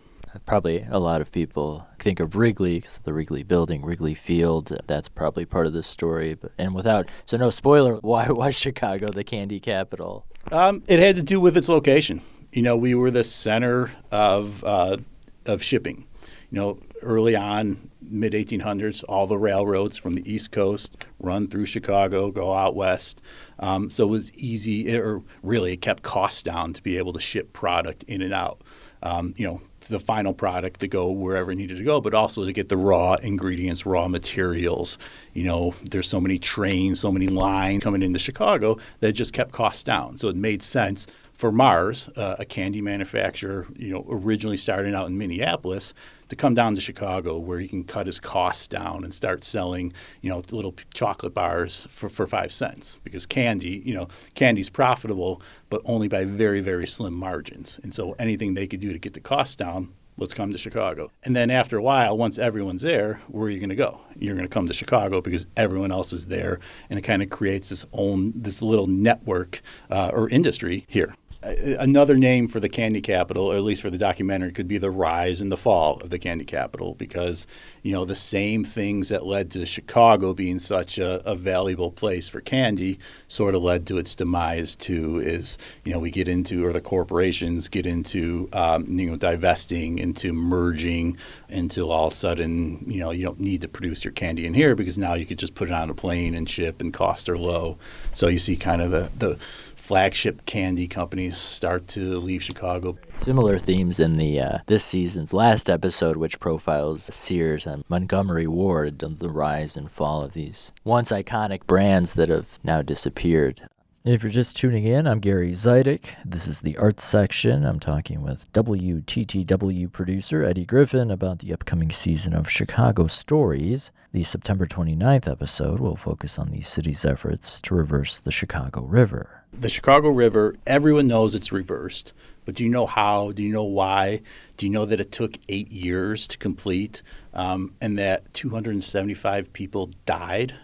Probably a lot of people think of Wrigley, the Wrigley Building, Wrigley Field. That's probably part of this story. But and without so no spoiler, why was Chicago the candy capital? Um, it had to do with its location. You know, we were the center of uh, of shipping. You know, early on, mid 1800s, all the railroads from the East Coast run through Chicago, go out west. Um, so it was easy, or really, it kept costs down to be able to ship product in and out. Um, you know, the final product to go wherever it needed to go, but also to get the raw ingredients, raw materials. You know, there's so many trains, so many lines coming into Chicago that just kept costs down. So it made sense for Mars, uh, a candy manufacturer, you know, originally starting out in Minneapolis, to come down to Chicago where he can cut his costs down and start selling, you know, little chocolate bars for, for five cents. Because candy, you know, candy's profitable, but only by very, very slim margins. And so anything they could do to get the costs down, let's come to Chicago. And then after a while, once everyone's there, where are you going to go? You're going to come to Chicago because everyone else is there, and it kind of creates this own this little network uh, or industry here another name for the candy capital, or at least for the documentary, could be the rise and the fall of the candy capital, because you know the same things that led to Chicago being such a, a valuable place for candy sort of led to its demise too. Is you know we get into or the corporations get into um, you know divesting, into merging, until all of a sudden you know you don't need to produce your candy in here because now you could just put it on a plane and ship, and costs are low. So you see kind of the the flagship candy companies start to leave Chicago. Similar themes in the uh, this season's last episode, which profiles Sears and Montgomery Ward, the rise and fall of these once iconic brands that have now disappeared. If you're just tuning in, I'm Gary Zidek. This is the arts section. I'm talking with WTTW producer Eddie Griffin about the upcoming season of Chicago Stories. The September 29th episode will focus on the city's efforts to reverse the Chicago River. The Chicago River, everyone knows it's reversed, but do you know how? Do you know why? Do you know that it took eight years to complete um, and that 275 people died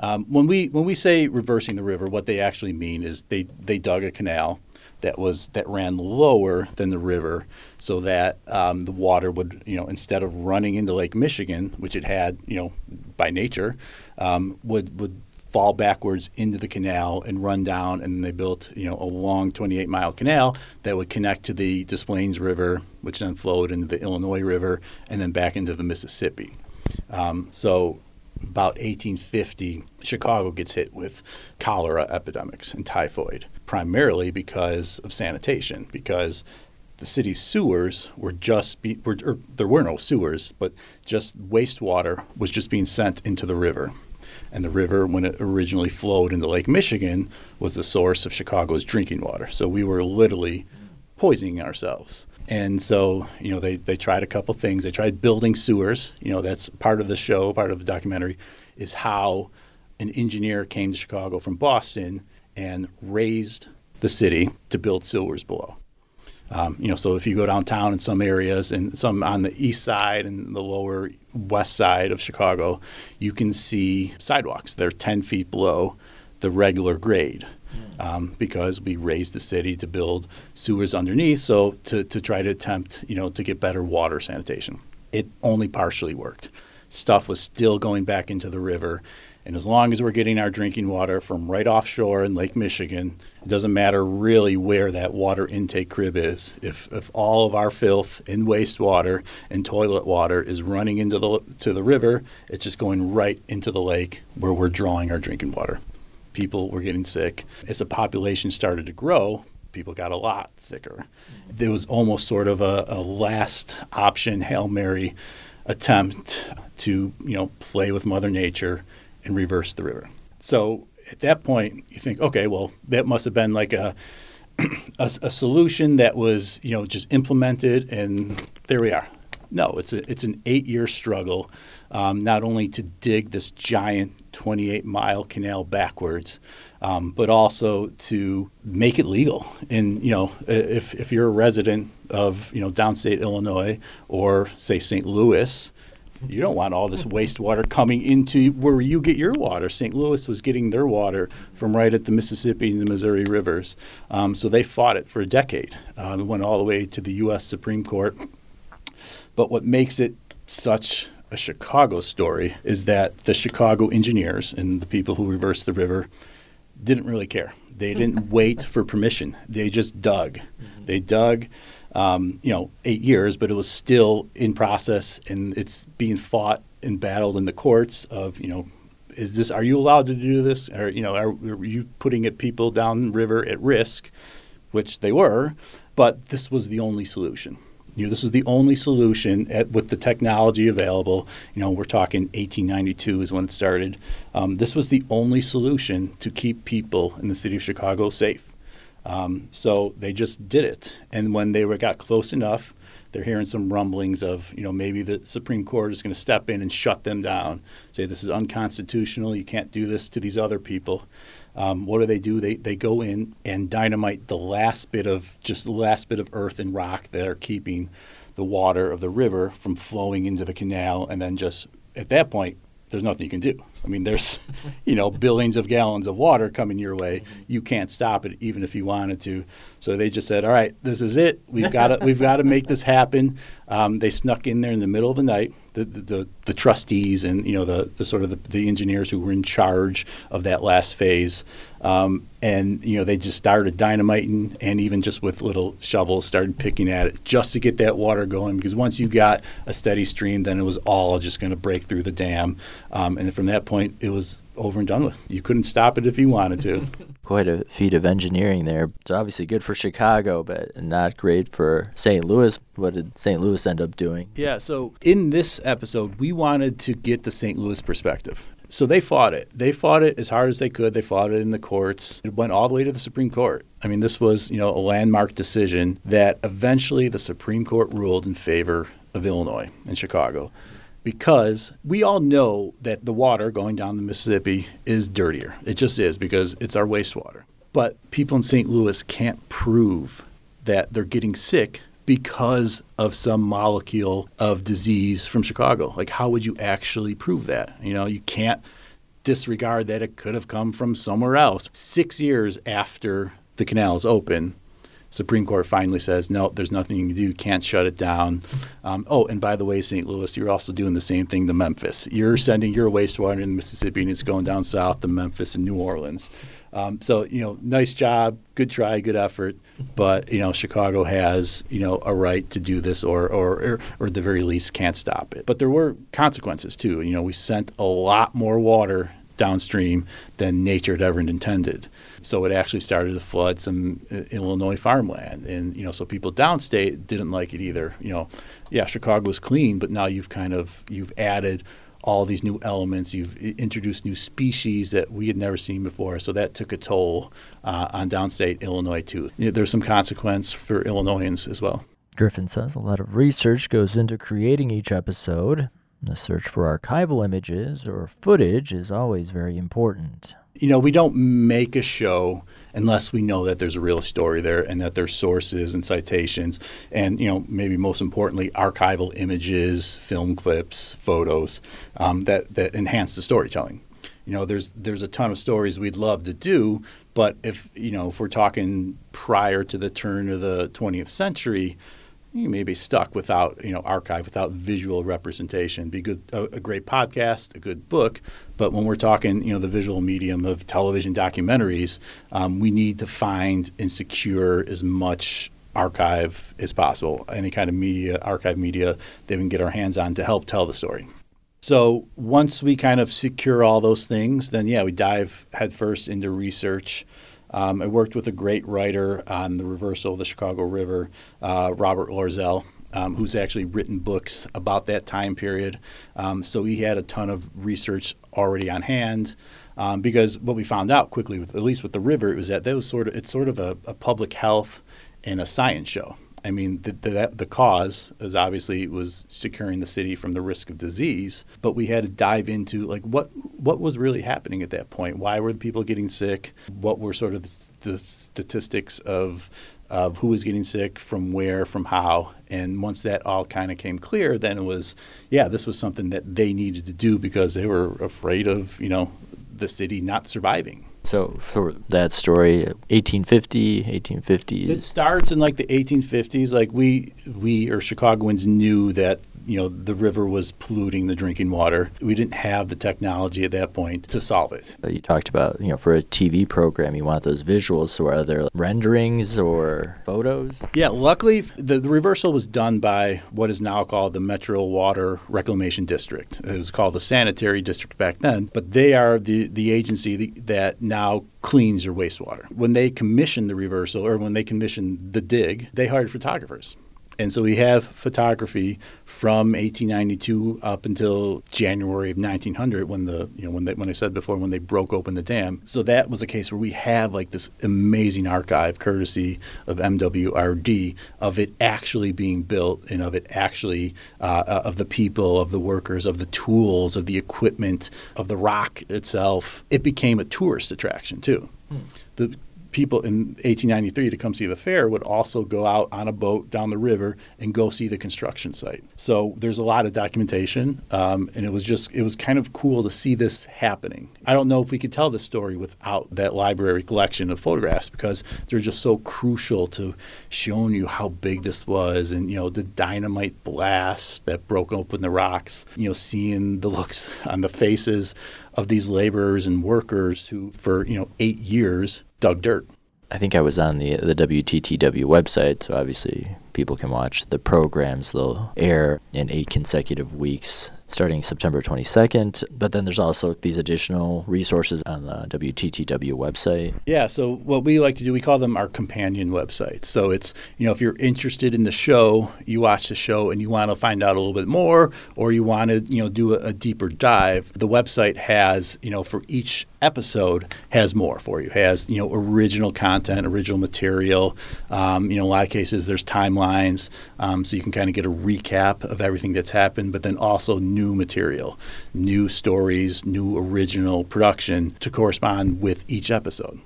um, when we when we say reversing the river, what they actually mean is they they dug a canal that was that ran lower than the river, so that um, the water would you know instead of running into Lake Michigan, which it had you know by nature, um, would would fall backwards into the canal and run down, and they built you know a long 28 mile canal that would connect to the Des Plaines River, which then flowed into the Illinois River and then back into the Mississippi. Um, so about 1850, Chicago gets hit with cholera epidemics and typhoid, primarily because of sanitation, because the city's sewers were just be, were, there were no sewers, but just wastewater was just being sent into the river. And the river, when it originally flowed into Lake Michigan, was the source of Chicago's drinking water. So we were literally poisoning ourselves. And so, you know, they, they tried a couple things. They tried building sewers. You know, that's part of the show, part of the documentary, is how an engineer came to Chicago from Boston and raised the city to build sewers below. Um, you know, so if you go downtown in some areas and some on the east side and the lower west side of Chicago, you can see sidewalks. They're 10 feet below the regular grade um, because we raised the city to build sewers underneath, so to, to try to attempt, you know, to get better water sanitation. It only partially worked. Stuff was still going back into the river, and as long as we're getting our drinking water from right offshore in Lake Michigan, it doesn't matter really where that water intake crib is. If, if all of our filth and wastewater and toilet water is running into the to the river, it's just going right into the lake where we're drawing our drinking water people were getting sick. As the population started to grow, people got a lot sicker. There was almost sort of a, a last option Hail Mary attempt to, you know, play with Mother Nature and reverse the river. So at that point, you think, okay, well, that must have been like a, a, a solution that was, you know, just implemented, and there we are. No, it's a, it's an eight year struggle, um, not only to dig this giant 28 mile canal backwards, um, but also to make it legal. And you know, if if you're a resident of you know downstate Illinois or say St. Louis, you don't want all this wastewater coming into where you get your water. St. Louis was getting their water from right at the Mississippi and the Missouri rivers. Um, so they fought it for a decade. Um, it went all the way to the U.S. Supreme Court. But what makes it such a Chicago story is that the Chicago engineers and the people who reversed the river didn't really care. They didn't wait for permission. They just dug. Mm-hmm. They dug um, you know, eight years, but it was still in process and it's being fought and battled in the courts of, you know, is this, are you allowed to do this? Or, you know, are, are you putting it, people down river at risk? Which they were, but this was the only solution. You know, this is the only solution at, with the technology available. You know, we're talking 1892 is when it started. Um, this was the only solution to keep people in the city of Chicago safe. Um, so they just did it. And when they were, got close enough, they're hearing some rumblings of, you know, maybe the Supreme Court is going to step in and shut them down, say this is unconstitutional, you can't do this to these other people. Um, what do they do? They, they go in and dynamite the last bit of just the last bit of earth and rock that are keeping the water of the river from flowing into the canal, and then just at that point, there's nothing you can do. I mean, there's, you know, billions of gallons of water coming your way. You can't stop it, even if you wanted to. So they just said, "All right, this is it. We've got to, we've got to make this happen." Um, they snuck in there in the middle of the night. The, the, the, trustees and you know the, the sort of the, the, engineers who were in charge of that last phase, um, and you know they just started dynamiting and even just with little shovels started picking at it just to get that water going because once you got a steady stream, then it was all just going to break through the dam, um, and from that point, it was over and done with. You couldn't stop it if you wanted to. Quite a feat of engineering there. It's obviously good for Chicago, but not great for St. Louis. What did St. Louis end up doing? Yeah, so in this episode, we wanted to get the St. Louis perspective. So they fought it. They fought it as hard as they could. They fought it in the courts. It went all the way to the Supreme Court. I mean, this was, you know, a landmark decision that eventually the Supreme Court ruled in favor of Illinois and Chicago because we all know that the water going down the Mississippi is dirtier. It just is because it's our wastewater. But people in St. Louis can't prove that they're getting sick because of some molecule of disease from Chicago. Like, how would you actually prove that? You know, you can't disregard that it could have come from somewhere else. Six years after the canal is open, Supreme Court finally says, no, there's nothing you can do. Can't shut it down. Um, oh, and by the way, St. Louis, you're also doing the same thing to Memphis. You're sending your wastewater in Mississippi and it's going down south to Memphis and New Orleans. Um, so, you know, nice job, good try, good effort. But, you know, Chicago has, you know, a right to do this or, or, or, or at the very least can't stop it. But there were consequences too. You know, we sent a lot more water downstream than nature had ever intended. So it actually started to flood some uh, Illinois farmland, and you know, so people downstate didn't like it either. You know, yeah, Chicago was clean, but now you've kind of you've added all these new elements. You've introduced new species that we had never seen before, so that took a toll uh, on downstate Illinois too. You know, there's some consequence for Illinoisans as well. Griffin says a lot of research goes into creating each episode. The search for archival images or footage is always very important. You know, we don't make a show unless we know that there's a real story there and that there's sources and citations and, you know, maybe most importantly, archival images, film clips, photos um, that, that enhance the storytelling. You know, there's there's a ton of stories we'd love to do, but if you know if we're talking prior to the turn of the 20th century, you may be stuck without you know archive without visual representation. Be good a, a, great podcast a good book but when we're talking you know the visual medium of television documentaries um, we need to find and secure as much archive as possible any kind of media archive media that we can get our hands on to help tell the story. So once we kind of secure all those things then yeah we dive headfirst into research um, I worked with a great writer on the reversal of the Chicago River, uh, Robert Loerzel. Um, who's actually written books about that time period. Um, so he had a ton of research already on hand. Um, because what we found out quickly, with, at least with the river, it was that that was sort of it's sort of a, a public health and a science show. I mean, the, the, the cause is obviously was securing the city from the risk of disease, but we had to dive into like what what was really happening at that point. Why were people getting sick? What were sort of the, the statistics of of who was getting sick, from where, from how. And once that all kind of came clear, then it was, yeah, this was something that they needed to do because they were afraid of, you know, the city not surviving. So for that story, 1850, 1850s. It starts in like the 1850s. Like we, we or Chicagoans knew that you know the river was polluting the drinking water. We didn't have the technology at that point to solve it. Uh, you talked about, you know, for a TV program, you want those visuals. So are there renderings or photos? Yeah, luckily the, the reversal was done by what is now called the Metro Water Reclamation District. It was called the Sanitary District back then, but they are the, the agency that now cleans your wastewater. When they commissioned the reversal or when they commissioned the dig, they hired photographers. And so we have photography from 1892 up until January of 1900 when the you know when they, when I said before when they broke open the dam. So that was a case where we have like this amazing archive courtesy of MWRD of it actually being built and of it actually uh, of the people of the workers of the tools of the equipment of the rock itself. It became a tourist attraction too. Hmm. The people in 1893 to come see the fair would also go out on a boat down the river and go see the construction site. So there's a lot of documentation, um, and it was just it was kind of cool to see this happening. I don't know if we could tell this story without that library collection of photographs because they're just so crucial to showing you how big this was, and you know the dynamite blast that broke open the rocks. You know, seeing the looks on the faces of these laborers and workers who, for you know, eight years dug dirt. I think I was on the the WTTW website, so obviously people can watch the programs. They'll air in eight consecutive weeks starting September 22nd. But then there's also these additional resources on the WTTW website. Yeah, so what we like to do, we call them our companion websites. So it's, you know, if you're interested in the show, you watch the show and you want to find out a little bit more or you want to, you know, do a, a deeper dive, the website has, you know, for each episode has more for you. Has you know original content, original material. Um, you know, a lot of cases there's timelines, um, so you can kind of get a recap of everything that's happened. But then also new material, new stories, new original production to correspond with each episode.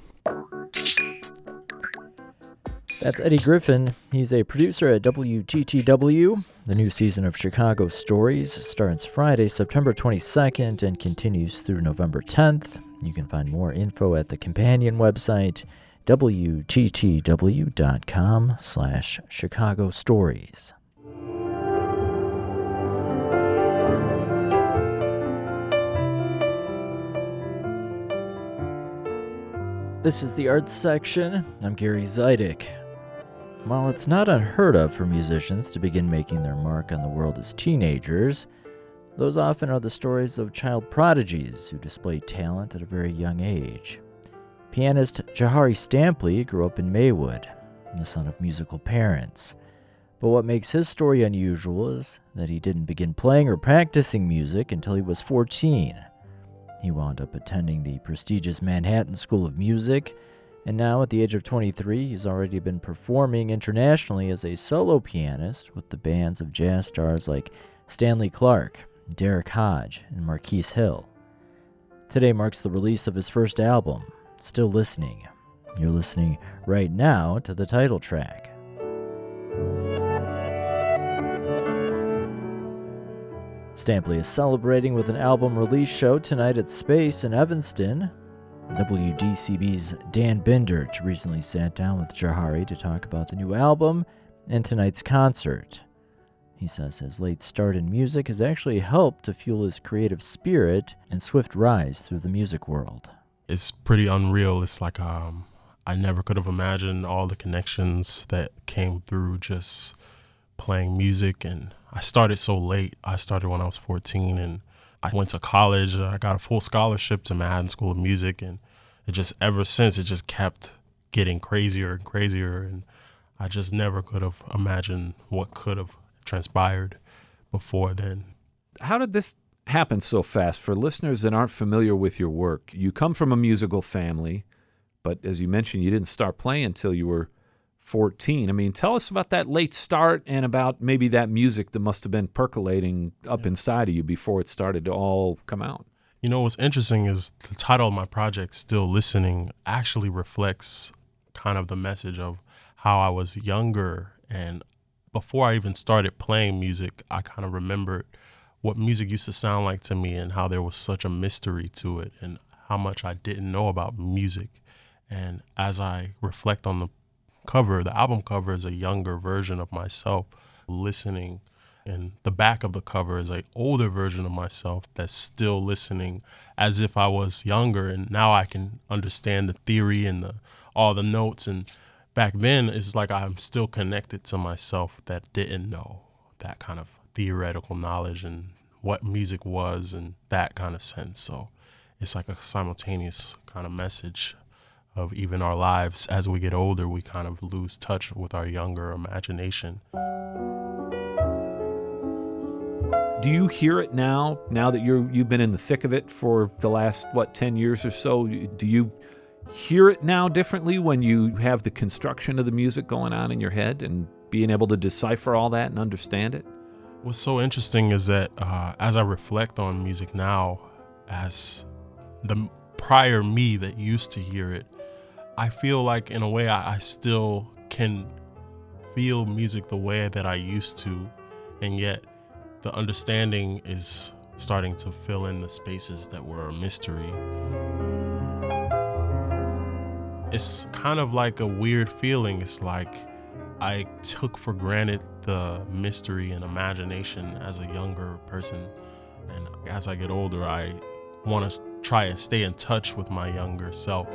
That's Eddie Griffin. He's a producer at WTTW. The new season of Chicago Stories starts Friday, September 22nd and continues through November 10th. You can find more info at the companion website, wttw.com slash Chicago Stories. This is the arts section. I'm Gary Zidek. While it's not unheard of for musicians to begin making their mark on the world as teenagers, those often are the stories of child prodigies who display talent at a very young age. Pianist Jahari Stampley grew up in Maywood, the son of musical parents. But what makes his story unusual is that he didn't begin playing or practicing music until he was 14. He wound up attending the prestigious Manhattan School of Music, and now at the age of 23, he's already been performing internationally as a solo pianist with the bands of jazz stars like Stanley Clarke, Derrick Hodge, and Marquis Hill. Today marks the release of his first album, Still Listening. You're listening right now to the title track. Stampley is celebrating with an album release show tonight at Space in Evanston. WDCB's Dan Bindert recently sat down with Jahari to talk about the new album and tonight's concert. He says his late start in music has actually helped to fuel his creative spirit and swift rise through the music world. It's pretty unreal. It's like um, I never could have imagined all the connections that came through just playing music. And I started so late. I started when I was 14 and I went to college. I got a full scholarship to Manhattan School of Music. And it just, ever since, it just kept getting crazier and crazier. And I just never could have imagined what could have transpired before then. How did this happen so fast? For listeners that aren't familiar with your work, you come from a musical family, but as you mentioned, you didn't start playing until you were 14. I mean, tell us about that late start and about maybe that music that must have been percolating up yeah. inside of you before it started to all come out. You know, what's interesting is the title of my project, Still Listening, actually reflects kind of the message of how I was younger and before I even started playing music, I kind of remembered what music used to sound like to me and how there was such a mystery to it and how much I didn't know about music. And as I reflect on the cover, the album cover is a younger version of myself listening and the back of the cover is an older version of myself that's still listening as if I was younger, and now I can understand the theory and the all the notes. And back then, it's like I'm still connected to myself that didn't know that kind of theoretical knowledge and what music was and that kind of sense. So it's like a simultaneous kind of message of even our lives as we get older, we kind of lose touch with our younger imagination. Do you hear it now? Now that you're you've been in the thick of it for the last what ten years or so, do you hear it now differently when you have the construction of the music going on in your head and being able to decipher all that and understand it? What's so interesting is that uh, as I reflect on music now, as the prior me that used to hear it, I feel like in a way I, I still can feel music the way that I used to, and yet the understanding is starting to fill in the spaces that were a mystery. It's kind of like a weird feeling. It's like I took for granted the mystery and imagination as a younger person. And as I get older, I want to try and stay in touch with my younger self.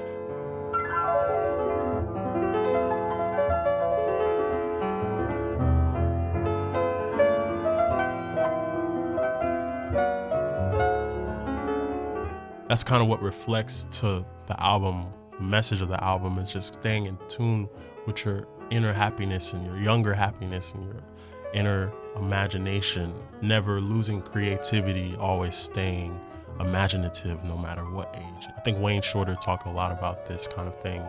That's kind of what reflects to the album. The message of the album is just staying in tune with your inner happiness and your younger happiness and your inner imagination, never losing creativity, always staying imaginative no matter what age. I think Wayne Shorter talked a lot about this kind of thing.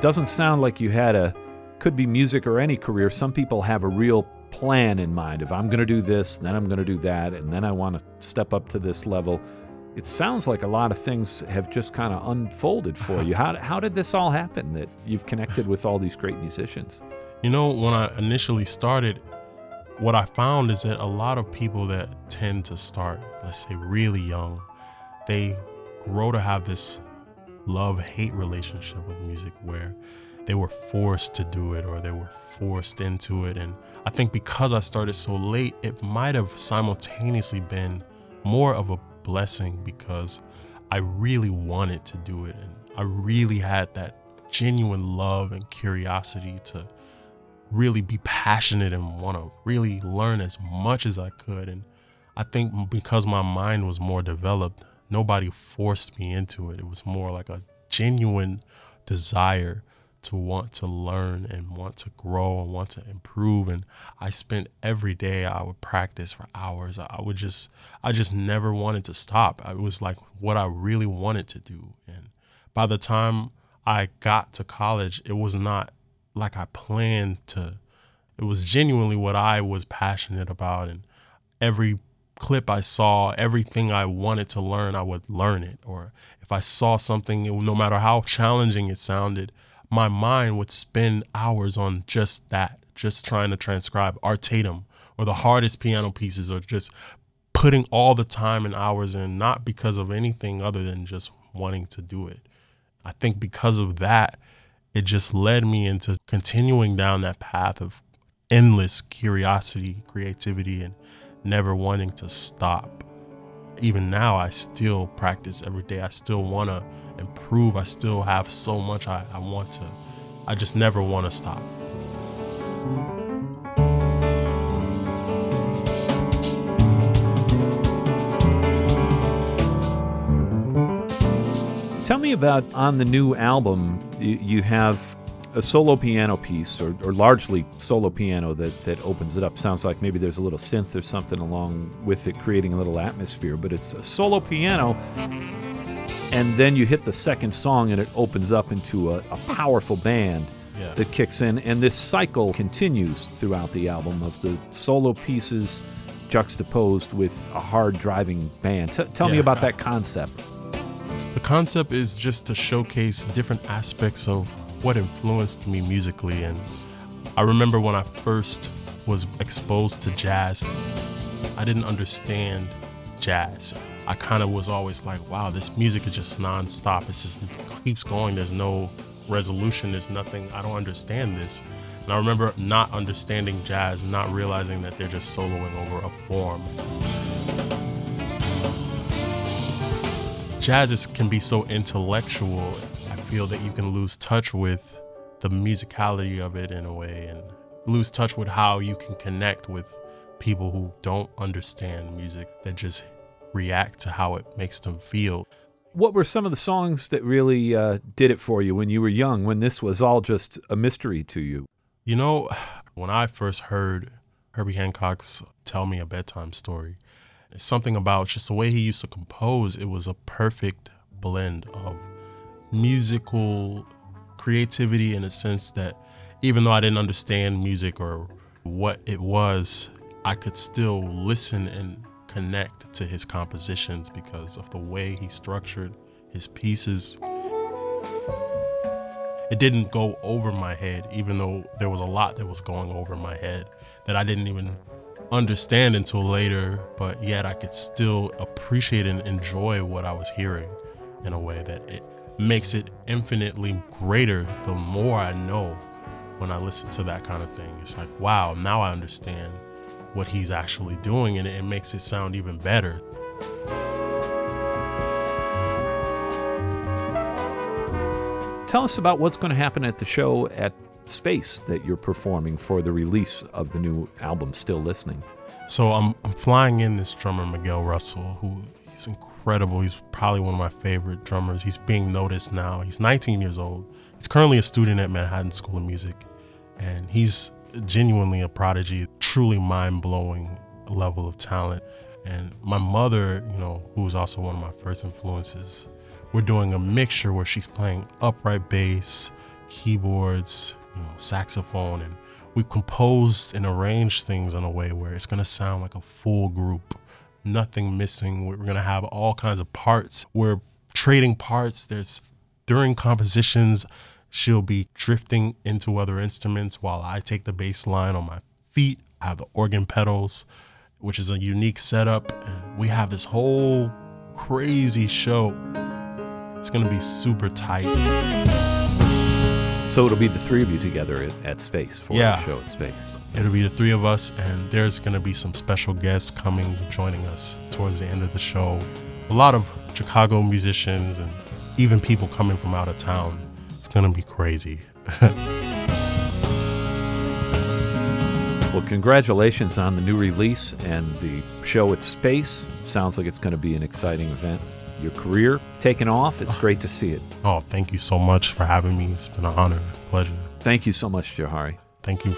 Doesn't sound like you had a could be music or any career. Some people have a real plan in mind. If I'm going to do this, then I'm going to do that, and then I want to step up to this level. It sounds like a lot of things have just kind of unfolded for you. How, how did this all happen that you've connected with all these great musicians? You know, when I initially started, what I found is that a lot of people that tend to start, let's say, really young, they grow to have this love hate relationship with music where they were forced to do it or they were forced into it. And I think because I started so late, it might have simultaneously been more of a blessing because I really wanted to do it. And I really had that genuine love and curiosity to really be passionate and want to really learn as much as I could. And I think because my mind was more developed, nobody forced me into it. It was more like a genuine desire to want to learn and want to grow and want to improve. And I spent every day I would practice for hours. I would just I just never wanted to stop. It was like what I really wanted to do. And by the time I got to college it was not like I planned to. It was genuinely what I was passionate about. And every clip I saw, everything I wanted to learn, I would learn it. Or if I saw something, no matter how challenging it sounded, my mind would spend hours on just that, just trying to transcribe Art Tatum or the hardest piano pieces or just putting all the time and hours in, not because of anything other than just wanting to do it. I think because of that, it just led me into continuing down that path of endless curiosity, creativity, and never wanting to stop. Even now, I still practice every day. I still want to improve. I still have so much I, I want to. I just never want to stop. Tell me about on the new album, you, have a solo piano piece, or, or largely solo piano, that, that opens it up. Sounds like maybe there's a little synth or something along with it, creating a little atmosphere, but it's a solo piano and then you hit the second song and it opens up into a, a powerful band yeah. that kicks in. And this cycle continues throughout the album of the solo pieces juxtaposed with a hard driving band. T- tell yeah. me about that concept. The concept is just to showcase different aspects of what influenced me musically. And i remember when i first was exposed to jazz i didn't understand jazz I kind of was always like, wow, this music is just nonstop. It just keeps going. There's no resolution. There's nothing. I don't understand this. And I remember not understanding jazz, not realizing that they're just soloing over a form. Jazz is, can be so intellectual. I feel that you can lose touch with the musicality of it in a way and lose touch with how you can connect with people who don't understand music that just react to how it makes them feel. What were some of the songs that really uh, did it for you when you were young, when this was all just a mystery to you? You know, when I first heard Herbie Hancock's Tell Me a Bedtime Story, something about just the way he used to compose, it was a perfect blend of musical creativity in a sense that even though I didn't understand music or what it was, I could still listen and connect to his compositions because of the way he structured his pieces it didn't go over my head, even though there was a lot that was going over my head that I didn't even understand until later, but yet I could still appreciate and enjoy what I was hearing in a way that it makes it infinitely greater the more I know when I listen to that kind of thing. It's like, wow, now I understand what he's actually doing, and it makes it sound even better. Tell us about what's going to happen at the show at Space that you're performing for the release of the new album, Still Listening. So I'm, I'm flying in this drummer, Miguel Russell, who he's incredible. He's probably one of my favorite drummers. He's being noticed now. He's 19 years old. He's currently a student at Manhattan School of Music, and he's genuinely a prodigy, truly mind blowing level of talent. And my mother, you know, who was also one of my first influences, we're doing a mixture where she's playing upright bass, keyboards, you know, saxophone, and we composed and arranged things in a way where it's gonna sound like a full group, nothing missing. We're gonna have all kinds of parts. We're trading parts. There's during compositions, she'll be drifting into other instruments while I take the bass line on my feet. I have the organ pedals, which is a unique setup. And we have this whole crazy show. It's going to be super tight. So it'll be the three of you together at, at Space for Yeah. the show at Space. It'll be the three of us, and there's going to be some special guests coming joining us towards the end of the show. A lot of Chicago musicians and even people coming from out of town. It's going to be crazy. Well, congratulations on the new release and the show at Space. Sounds like it's going to be an exciting event. Your career taking off. It's great to see it. Oh, thank you so much for having me. It's been an honor, pleasure. Thank you so much, Jahari. Thank you.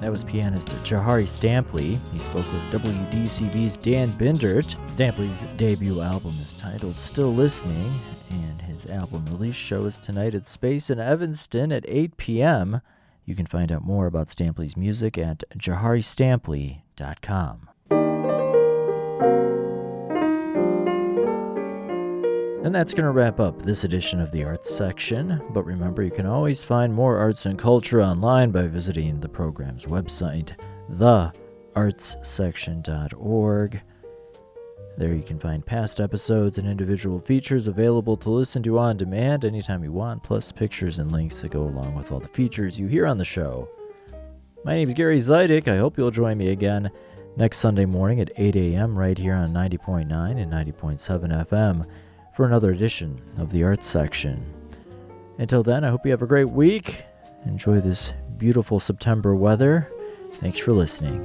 That was pianist Jahari Stampley. He spoke with WDCB's Dan Bindert. Stampley's debut album is titled Still Listening, and album release show is tonight at Space in Evanston at 8 p.m. You can find out more about Stampley's music at jaharistampley.com. And that's going to wrap up this edition of the Arts section. But remember, you can always find more arts and culture online by visiting the program's website, theartssection.org. There you can find past episodes and individual features available to listen to on demand anytime you want, plus pictures and links that go along with all the features you hear on the show. My name is Gary Zidek. I hope you'll join me again next Sunday morning at 8 a.m. right here on 90.9 and 90.7 FM for another edition of the Arts Section. Until then, I hope you have a great week. Enjoy this beautiful September weather. Thanks for listening.